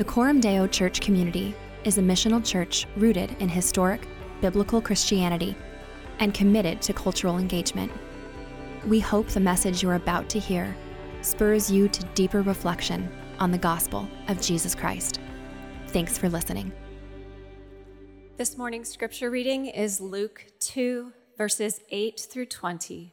The Coram Deo Church community is a missional church rooted in historic, biblical Christianity and committed to cultural engagement. We hope the message you're about to hear spurs you to deeper reflection on the gospel of Jesus Christ. Thanks for listening. This morning's scripture reading is Luke 2, verses 8 through 20.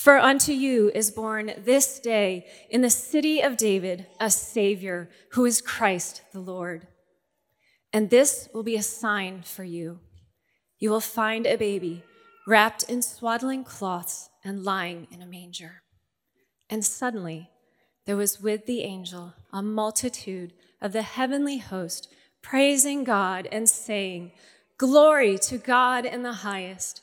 For unto you is born this day in the city of David a Savior who is Christ the Lord. And this will be a sign for you. You will find a baby wrapped in swaddling cloths and lying in a manger. And suddenly there was with the angel a multitude of the heavenly host praising God and saying, Glory to God in the highest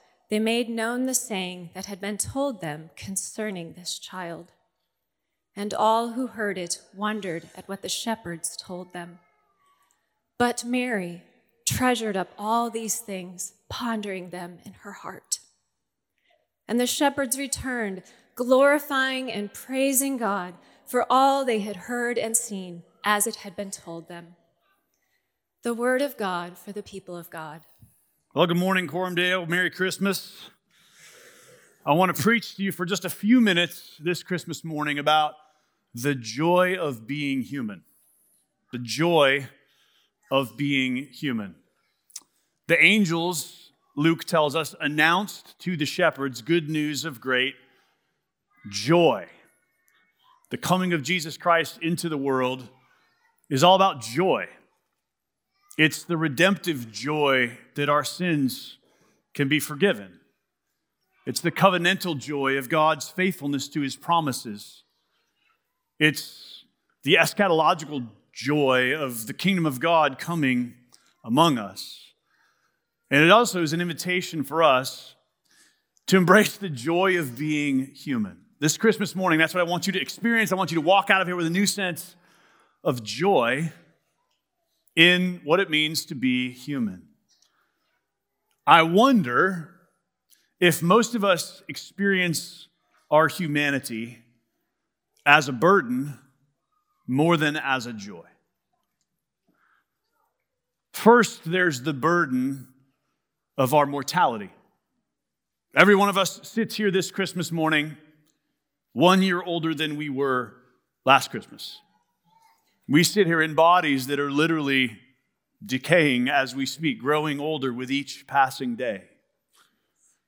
they made known the saying that had been told them concerning this child. And all who heard it wondered at what the shepherds told them. But Mary treasured up all these things, pondering them in her heart. And the shepherds returned, glorifying and praising God for all they had heard and seen as it had been told them. The word of God for the people of God. Well, good morning, Coram Deo. Merry Christmas. I want to preach to you for just a few minutes this Christmas morning about the joy of being human. The joy of being human. The angels, Luke tells us, announced to the shepherds good news of great joy. The coming of Jesus Christ into the world is all about joy. It's the redemptive joy that our sins can be forgiven. It's the covenantal joy of God's faithfulness to his promises. It's the eschatological joy of the kingdom of God coming among us. And it also is an invitation for us to embrace the joy of being human. This Christmas morning, that's what I want you to experience. I want you to walk out of here with a new sense of joy in what it means to be human. I wonder if most of us experience our humanity as a burden more than as a joy. First, there's the burden of our mortality. Every one of us sits here this Christmas morning one year older than we were last Christmas. We sit here in bodies that are literally decaying as we speak, growing older with each passing day.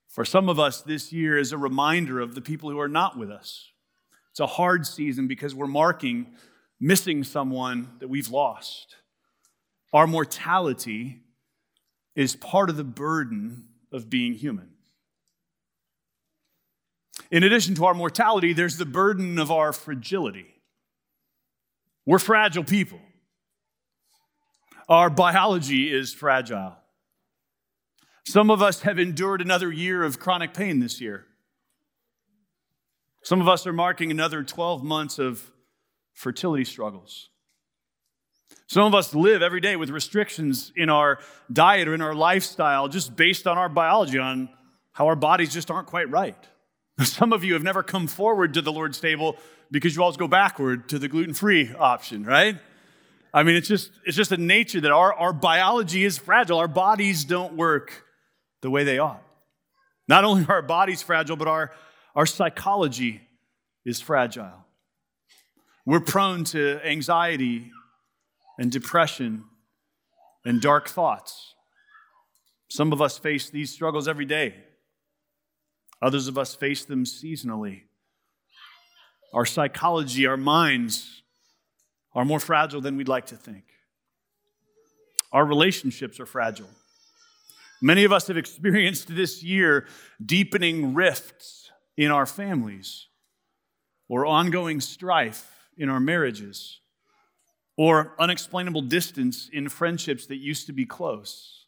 For some of us, this year is a reminder of the people who are not with us. It's a hard season because we're marking missing someone that we've lost. Our mortality is part of the burden of being human. In addition to our mortality, there's the burden of our fragility. We're fragile people. Our biology is fragile. Some of us have endured another year of chronic pain this year. Some of us are marking another 12 months of fertility struggles. Some of us live every day with restrictions in our diet or in our lifestyle just based on our biology, on how our bodies just aren't quite right. Some of you have never come forward to the Lord's table because you always go backward to the gluten-free option, right? I mean, it's just it's just a nature that our, our biology is fragile. Our bodies don't work the way they ought. Not only are our bodies fragile, but our, our psychology is fragile. We're prone to anxiety and depression and dark thoughts. Some of us face these struggles every day, others of us face them seasonally. Our psychology, our minds are more fragile than we'd like to think. Our relationships are fragile. Many of us have experienced this year deepening rifts in our families, or ongoing strife in our marriages, or unexplainable distance in friendships that used to be close.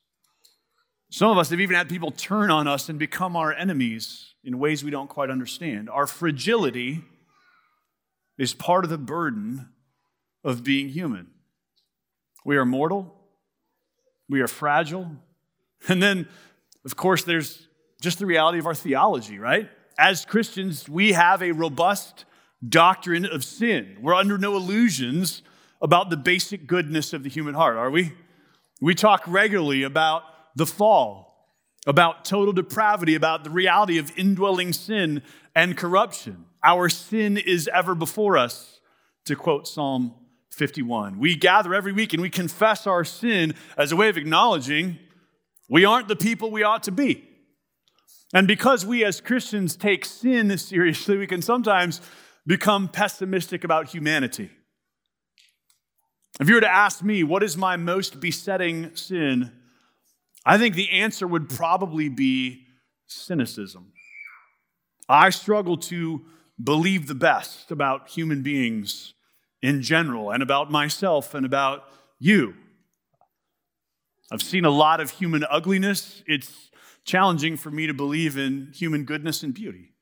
Some of us have even had people turn on us and become our enemies in ways we don't quite understand. Our fragility is part of the burden of being human. We are mortal, we are fragile, and then, of course, there's just the reality of our theology, right? As Christians, we have a robust doctrine of sin. We're under no illusions about the basic goodness of the human heart, are we? We talk regularly about the fall, about total depravity, about the reality of indwelling sin and corruption. Our sin is ever before us, to quote Psalm 51. We gather every week and we confess our sin as a way of acknowledging we aren't the people we ought to be. And because we as Christians take sin seriously, we can sometimes become pessimistic about humanity. If you were to ask me, what is my most besetting sin? I think the answer would probably be cynicism. I struggle to believe the best about human beings in general and about myself and about you. I've seen a lot of human ugliness. It's challenging for me to believe in human goodness and beauty.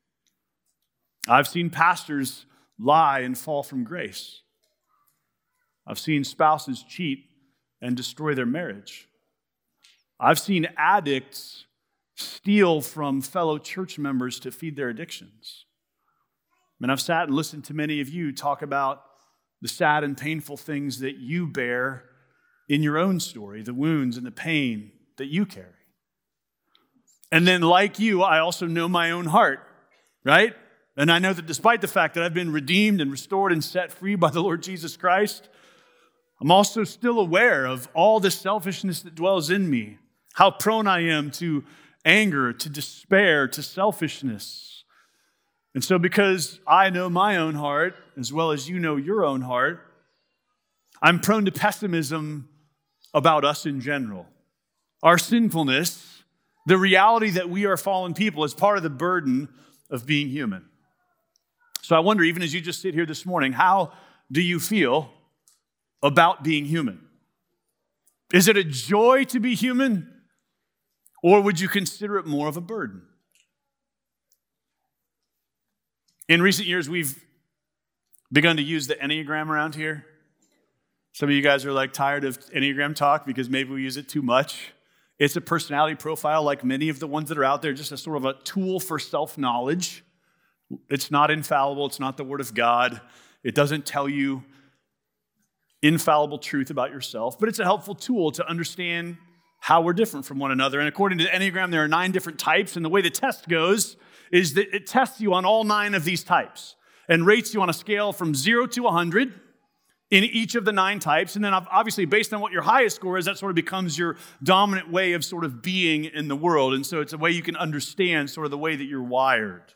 I've seen pastors lie and fall from grace. I've seen spouses cheat and destroy their marriage. I've seen addicts steal from fellow church members to feed their addictions. And I've sat and listened to many of you talk about the sad and painful things that you bear in your own story, the wounds and the pain that you carry. And then, like you, I also know my own heart, right? And I know that despite the fact that I've been redeemed and restored and set free by the Lord Jesus Christ, I'm also still aware of all the selfishness that dwells in me, how prone I am to anger, to despair, to selfishness. And so, because I know my own heart as well as you know your own heart, I'm prone to pessimism about us in general. Our sinfulness, the reality that we are fallen people, is part of the burden of being human. So I wonder, even as you just sit here this morning, how do you feel about being human? Is it a joy to be human? Or would you consider it more of a burden? In recent years, we've begun to use the Enneagram around here. Some of you guys are like tired of Enneagram talk because maybe we use it too much. It's a personality profile like many of the ones that are out there, just a sort of a tool for self knowledge. It's not infallible, it's not the Word of God. It doesn't tell you infallible truth about yourself, but it's a helpful tool to understand how we're different from one another. And according to the Enneagram, there are nine different types. And the way the test goes is that it tests you on all nine of these types and rates you on a scale from zero to 100 in each of the nine types. And then, obviously, based on what your highest score is, that sort of becomes your dominant way of sort of being in the world. And so, it's a way you can understand sort of the way that you're wired.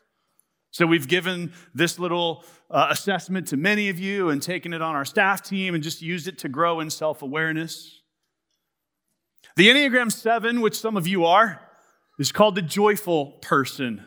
So, we've given this little uh, assessment to many of you and taken it on our staff team and just used it to grow in self awareness. The Enneagram 7, which some of you are, is called the joyful person.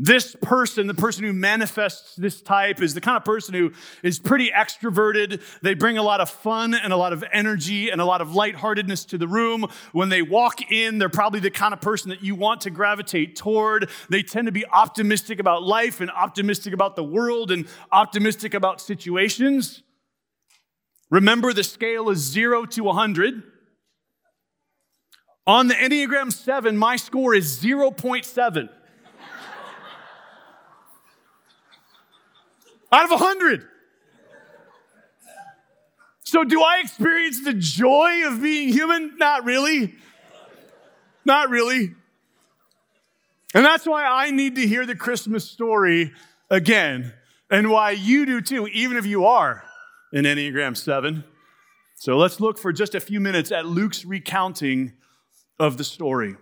This person, the person who manifests this type, is the kind of person who is pretty extroverted. They bring a lot of fun and a lot of energy and a lot of lightheartedness to the room. When they walk in, they're probably the kind of person that you want to gravitate toward. They tend to be optimistic about life and optimistic about the world and optimistic about situations. Remember, the scale is zero to 100. On the Enneagram 7, my score is 0.7. out of 100. So, do I experience the joy of being human? Not really. Not really. And that's why I need to hear the Christmas story again, and why you do too, even if you are an Enneagram 7. So let's look for just a few minutes at Luke's recounting of the story.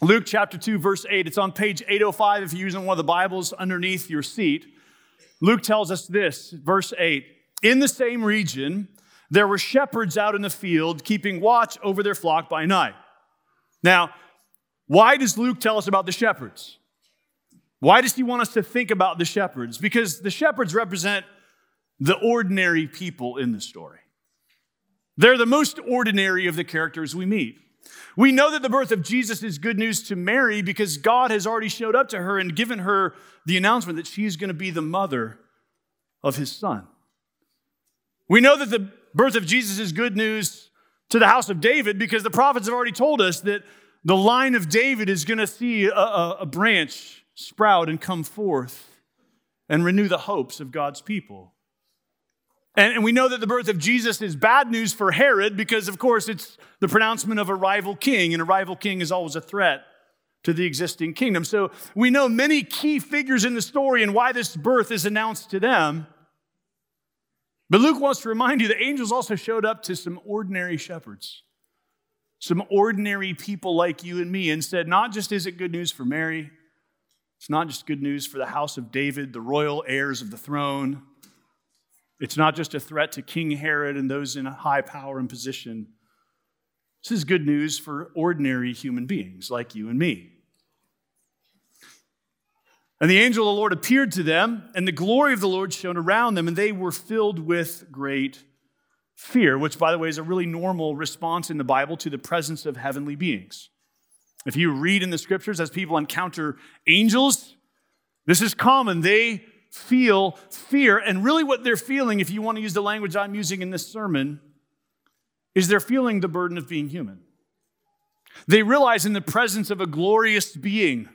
Luke chapter 2, verse 8. It's on page 805 if you're using one of the Bibles underneath your seat. Luke tells us this, verse 8. In the same region, there were shepherds out in the field keeping watch over their flock by night. Now, why does Luke tell us about the shepherds? Why does he want us to think about the shepherds? Because the shepherds represent the ordinary people in the story. They're the most ordinary of the characters we meet. We know that the birth of Jesus is good news to Mary because God has already showed up to her and given her the announcement that she's going to be the mother of his son. We know that the birth of Jesus is good news to the house of David because the prophets have already told us that the line of David is going to see a, a, a branch sprout and come forth and renew the hopes of God's people. And, and we know that the birth of Jesus is bad news for Herod because, of course, it's the pronouncement of a rival king, and a rival king is always a threat to the existing kingdom. So we know many key figures in the story and why this birth is announced to them. But Luke wants to remind you that angels also showed up to some ordinary shepherds, some ordinary people like you and me, and said, not just is it good news for Mary, it's not just good news for the house of David, the royal heirs of the throne. It's not just a threat to King Herod and those in high power and position. This is good news for ordinary human beings like you and me. And the angel of the Lord appeared to them, and the glory of the Lord shone around them, and they were filled with great fear, which, by the way, is a really normal response in the Bible to the presence of heavenly beings. If you read in the scriptures as people encounter angels, this is common. They feel fear. And really, what they're feeling, if you want to use the language I'm using in this sermon, is they're feeling the burden of being human. They realize in the presence of a glorious being,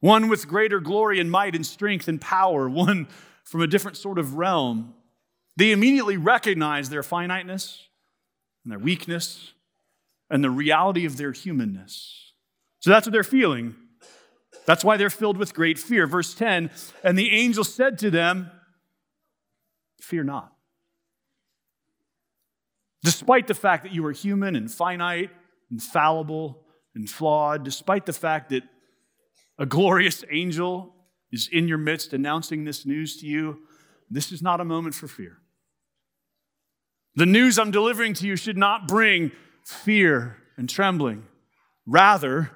one with greater glory and might and strength and power, one from a different sort of realm, they immediately recognize their finiteness and their weakness and the reality of their humanness. So that's what they're feeling. That's why they're filled with great fear. Verse 10 And the angel said to them, Fear not. Despite the fact that you are human and finite and fallible and flawed, despite the fact that a glorious angel is in your midst announcing this news to you, this is not a moment for fear. The news I'm delivering to you should not bring fear and trembling. Rather,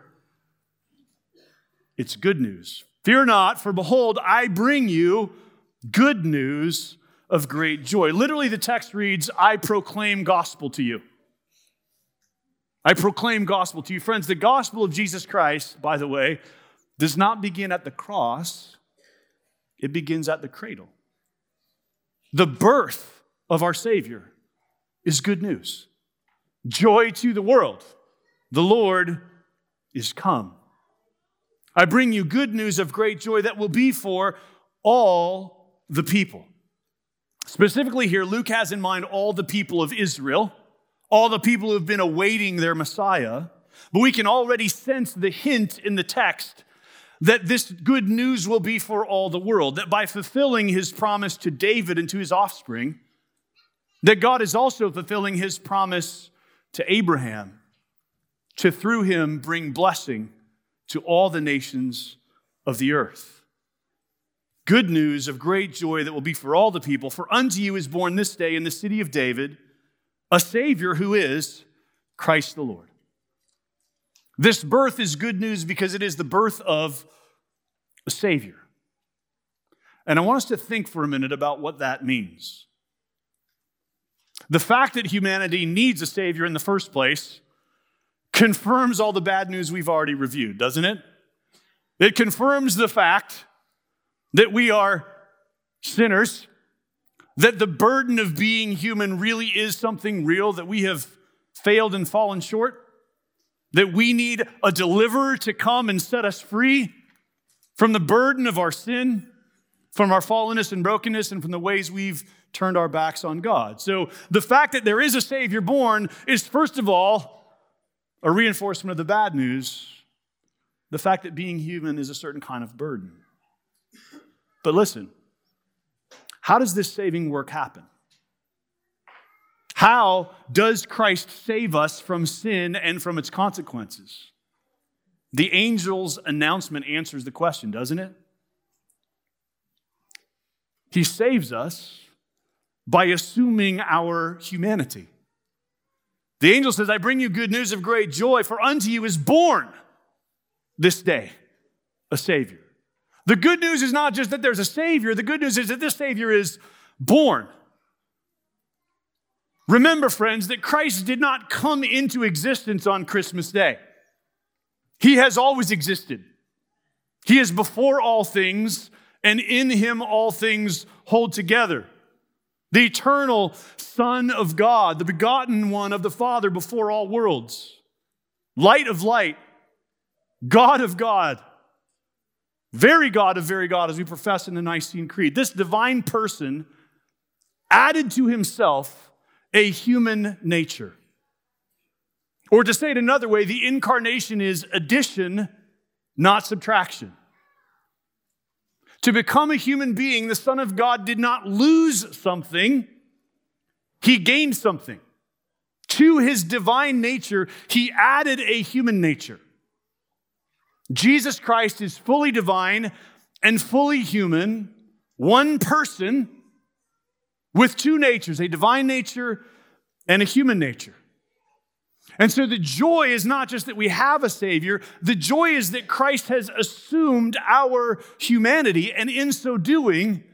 it's good news. Fear not, for behold, I bring you good news of great joy. Literally, the text reads, I proclaim gospel to you. I proclaim gospel to you. Friends, the gospel of Jesus Christ, by the way, does not begin at the cross, it begins at the cradle. The birth of our Savior is good news. Joy to the world. The Lord is come. I bring you good news of great joy that will be for all the people. Specifically, here, Luke has in mind all the people of Israel, all the people who have been awaiting their Messiah. But we can already sense the hint in the text that this good news will be for all the world, that by fulfilling his promise to David and to his offspring, that God is also fulfilling his promise to Abraham to through him bring blessing to all the nations of the earth. Good news of great joy that will be for all the people. For unto you is born this day in the city of David a Savior who is Christ the Lord. This birth is good news because it is the birth of a Savior. And I want us to think for a minute about what that means. The fact that humanity needs a Savior in the first place confirms all the bad news we've already reviewed, doesn't it? It confirms the fact that we are sinners, that the burden of being human really is something real, that we have failed and fallen short, that we need a deliverer to come and set us free from the burden of our sin, from our fallenness and brokenness, and from the ways we've turned our backs on God. So the fact that there is a Savior born is, first of all, a reinforcement of the bad news, the fact that being human is a certain kind of burden. But listen, how does this saving work happen? How does Christ save us from sin and from its consequences? The angel's announcement answers the question, doesn't it? He saves us by assuming our humanity. The angel says, I bring you good news of great joy, for unto you is born this day a Savior. The good news is not just that there's a Savior, the good news is that this Savior is born. Remember, friends, that Christ did not come into existence on Christmas Day. He has always existed. He is before all things, and in him all things hold together. The eternal Son of God, the begotten one of the Father before all worlds, light of light, God of God, very God of very God, as we profess in the Nicene Creed. This divine person added to himself a human nature. Or to say it another way, the incarnation is addition, not subtraction. To become a human being, the Son of God did not lose something, he gained something. To his divine nature, he added a human nature. Jesus Christ is fully divine and fully human, one person with two natures, a divine nature and a human nature. And so the joy is not just that we have a Savior, the joy is that Christ has assumed our humanity, and in so doing,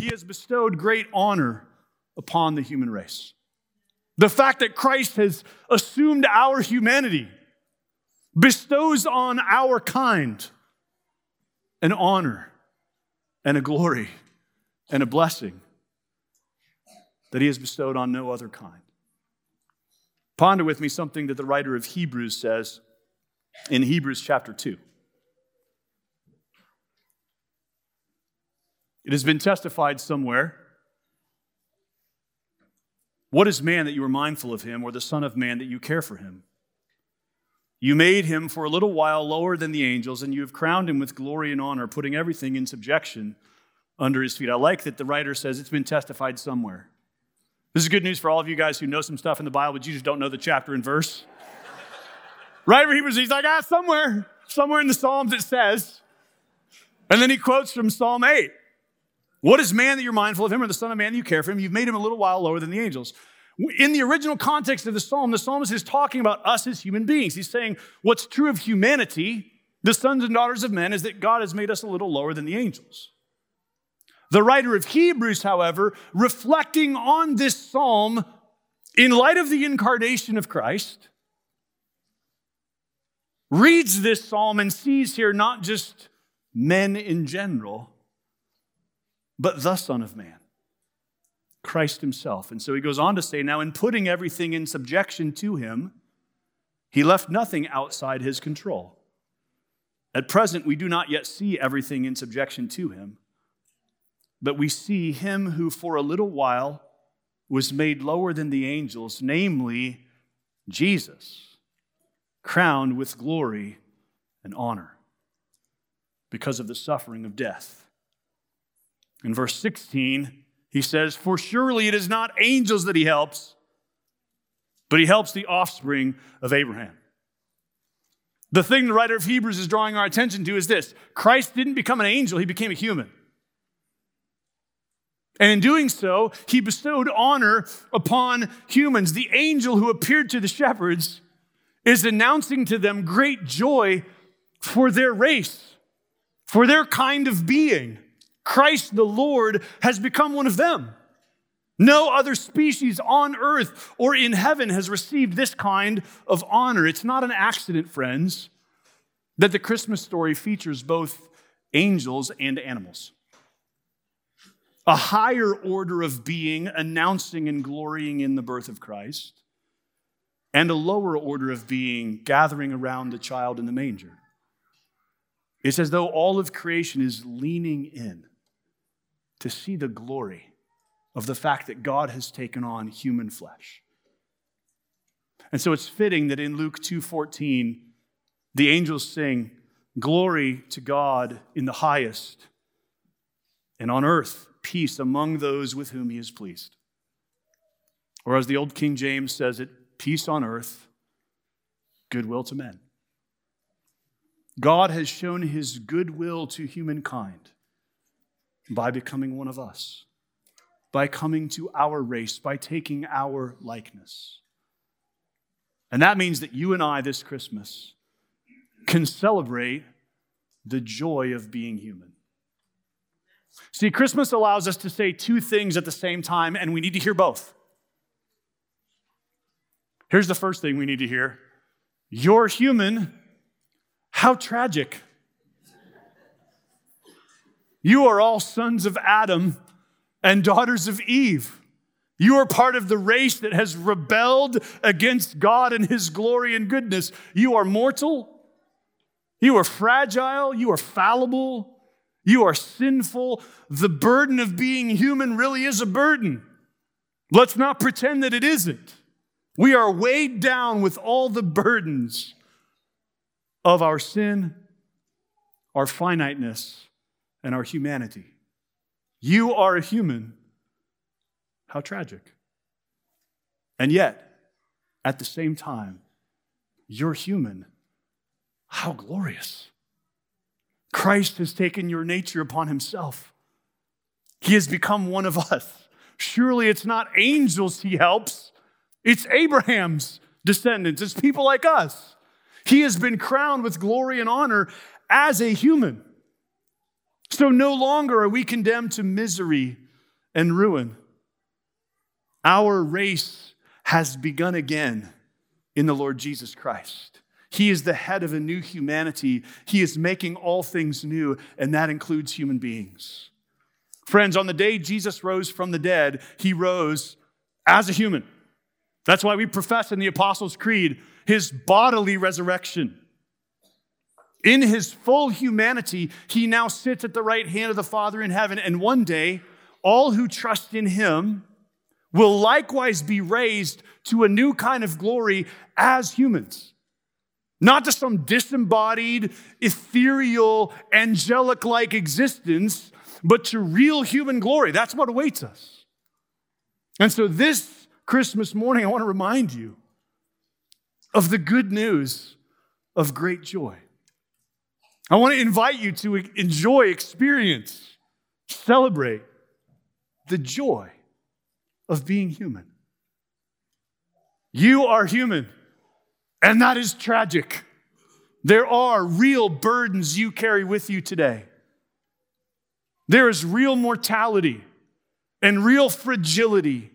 He has bestowed great honor upon the human race. The fact that Christ has assumed our humanity bestows on our kind an honor and a glory and a blessing that He has bestowed on no other kind. Ponder with me something that the writer of Hebrews says in Hebrews chapter 2. It has been testified somewhere. What is man that you are mindful of him, or the Son of Man that you care for him? You made him for a little while lower than the angels, and you have crowned him with glory and honor, putting everything in subjection under his feet. I like that the writer says it's been testified somewhere. This is good news for all of you guys who know some stuff in the Bible, but you just don't know the chapter and verse. right over Hebrews, he's like, ah, somewhere, somewhere in the Psalms it says. And then he quotes from Psalm 8. What is man that you're mindful of him, or the Son of Man that you care for him? You've made him a little while lower than the angels. In the original context of the psalm, the psalmist is talking about us as human beings. He's saying what's true of humanity, the sons and daughters of men, is that God has made us a little lower than the angels. The writer of Hebrews, however, reflecting on this psalm in light of the incarnation of Christ, reads this psalm and sees here not just men in general, but the Son of Man, Christ Himself. And so he goes on to say, Now, in putting everything in subjection to Him, He left nothing outside His control. At present, we do not yet see everything in subjection to Him. But we see him who for a little while was made lower than the angels, namely Jesus, crowned with glory and honor because of the suffering of death. In verse 16, he says, For surely it is not angels that he helps, but he helps the offspring of Abraham. The thing the writer of Hebrews is drawing our attention to is this Christ didn't become an angel, he became a human. And in doing so, he bestowed honor upon humans. The angel who appeared to the shepherds is announcing to them great joy for their race, for their kind of being. Christ the Lord has become one of them. No other species on earth or in heaven has received this kind of honor. It's not an accident, friends, that the Christmas story features both angels and animals a higher order of being announcing and glorying in the birth of Christ, and a lower order of being gathering around the child in the manger. It's as though all of creation is leaning in to see the glory of the fact that God has taken on human flesh. And so it's fitting that in Luke 2:14 the angels sing glory to God in the highest and on earth peace among those with whom he is pleased. Or as the old King James says it, peace on earth, goodwill to men. God has shown his goodwill to humankind by becoming one of us, by coming to our race, by taking our likeness. And that means that you and I this Christmas can celebrate the joy of being human. See, Christmas allows us to say two things at the same time, and we need to hear both. Here's the first thing we need to hear You're human. How tragic. You are all sons of Adam and daughters of Eve. You are part of the race that has rebelled against God and His glory and goodness. You are mortal. You are fragile. You are fallible. You are sinful. The burden of being human really is a burden. Let's not pretend that it isn't. We are weighed down with all the burdens of our sin, our finiteness, and our humanity. You are a human. How tragic. And yet, at the same time, you're human. How glorious. Christ has taken your nature upon himself. He has become one of us. Surely it's not angels he helps, it's Abraham's descendants, it's people like us. He has been crowned with glory and honor as a human. So no longer are we condemned to misery and ruin. Our race has begun again in the Lord Jesus Christ. He is the head of a new humanity. He is making all things new, and that includes human beings. Friends, on the day Jesus rose from the dead, he rose as a human. That's why we profess in the Apostles' Creed his bodily resurrection. In his full humanity, he now sits at the right hand of the Father in heaven, and one day, all who trust in him will likewise be raised to a new kind of glory as humans. Not to some disembodied, ethereal, angelic like existence, but to real human glory. That's what awaits us. And so, this Christmas morning, I want to remind you of the good news of great joy. I want to invite you to enjoy, experience, celebrate the joy of being human. You are human, and that is tragic. There are real burdens you carry with you today. There is real mortality and real fragility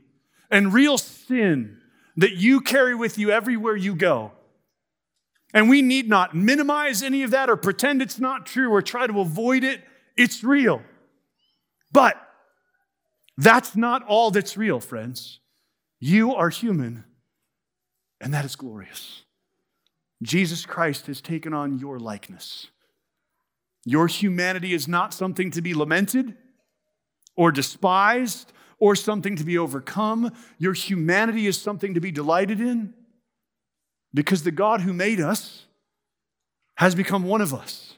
and real sin that you carry with you everywhere you go. And we need not minimize any of that or pretend it's not true or try to avoid it. It's real. But that's not all that's real, friends. You are human, and that is glorious. Jesus Christ has taken on your likeness. Your humanity is not something to be lamented or despised or something to be overcome. Your humanity is something to be delighted in because the God who made us has become one of us.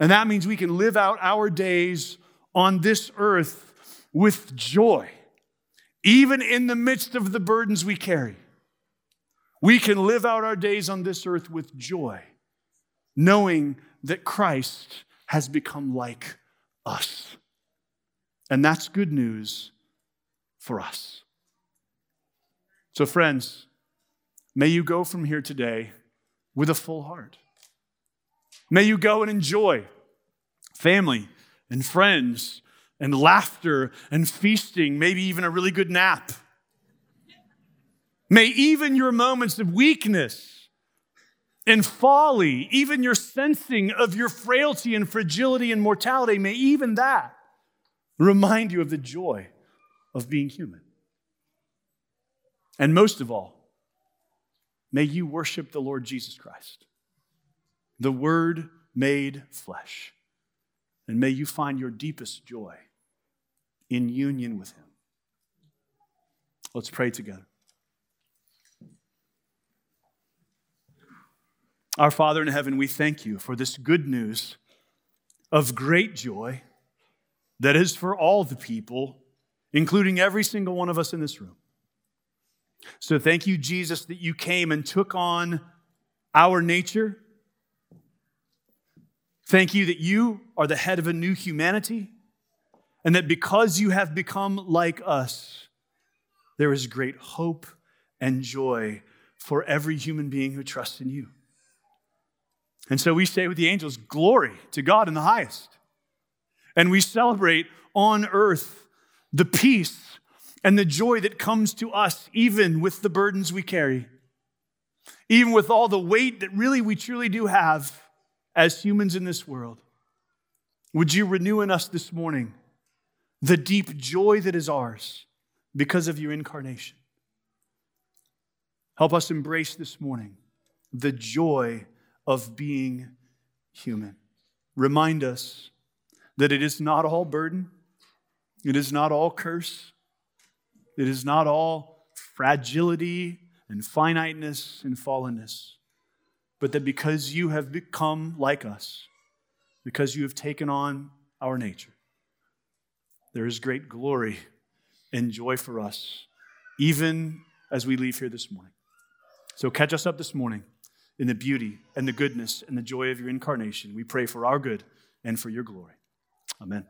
And that means we can live out our days on this earth with joy, even in the midst of the burdens we carry. We can live out our days on this earth with joy, knowing that Christ has become like us. And that's good news for us. So, friends, may you go from here today with a full heart. May you go and enjoy family and friends and laughter and feasting, maybe even a really good nap. May even your moments of weakness and folly, even your sensing of your frailty and fragility and mortality, may even that remind you of the joy of being human. And most of all, may you worship the Lord Jesus Christ, the Word made flesh. And may you find your deepest joy in union with Him. Let's pray together. Our Father in heaven, we thank you for this good news of great joy that is for all the people, including every single one of us in this room. So thank you, Jesus, that you came and took on our nature. Thank you that you are the head of a new humanity, and that because you have become like us, there is great hope and joy for every human being who trusts in you. And so we say with the angels, Glory to God in the highest. And we celebrate on earth the peace and the joy that comes to us, even with the burdens we carry, even with all the weight that really we truly do have as humans in this world. Would you renew in us this morning the deep joy that is ours because of your incarnation? Help us embrace this morning the joy of being human. Remind us that it is not all burden, it is not all curse, it is not all fragility and finiteness and fallenness, but that because you have become like us, because you have taken on our nature, there is great glory and joy for us, even as we leave here this morning. So catch us up this morning in the beauty and the goodness and the joy of your incarnation. We pray for our good and for your glory. Amen.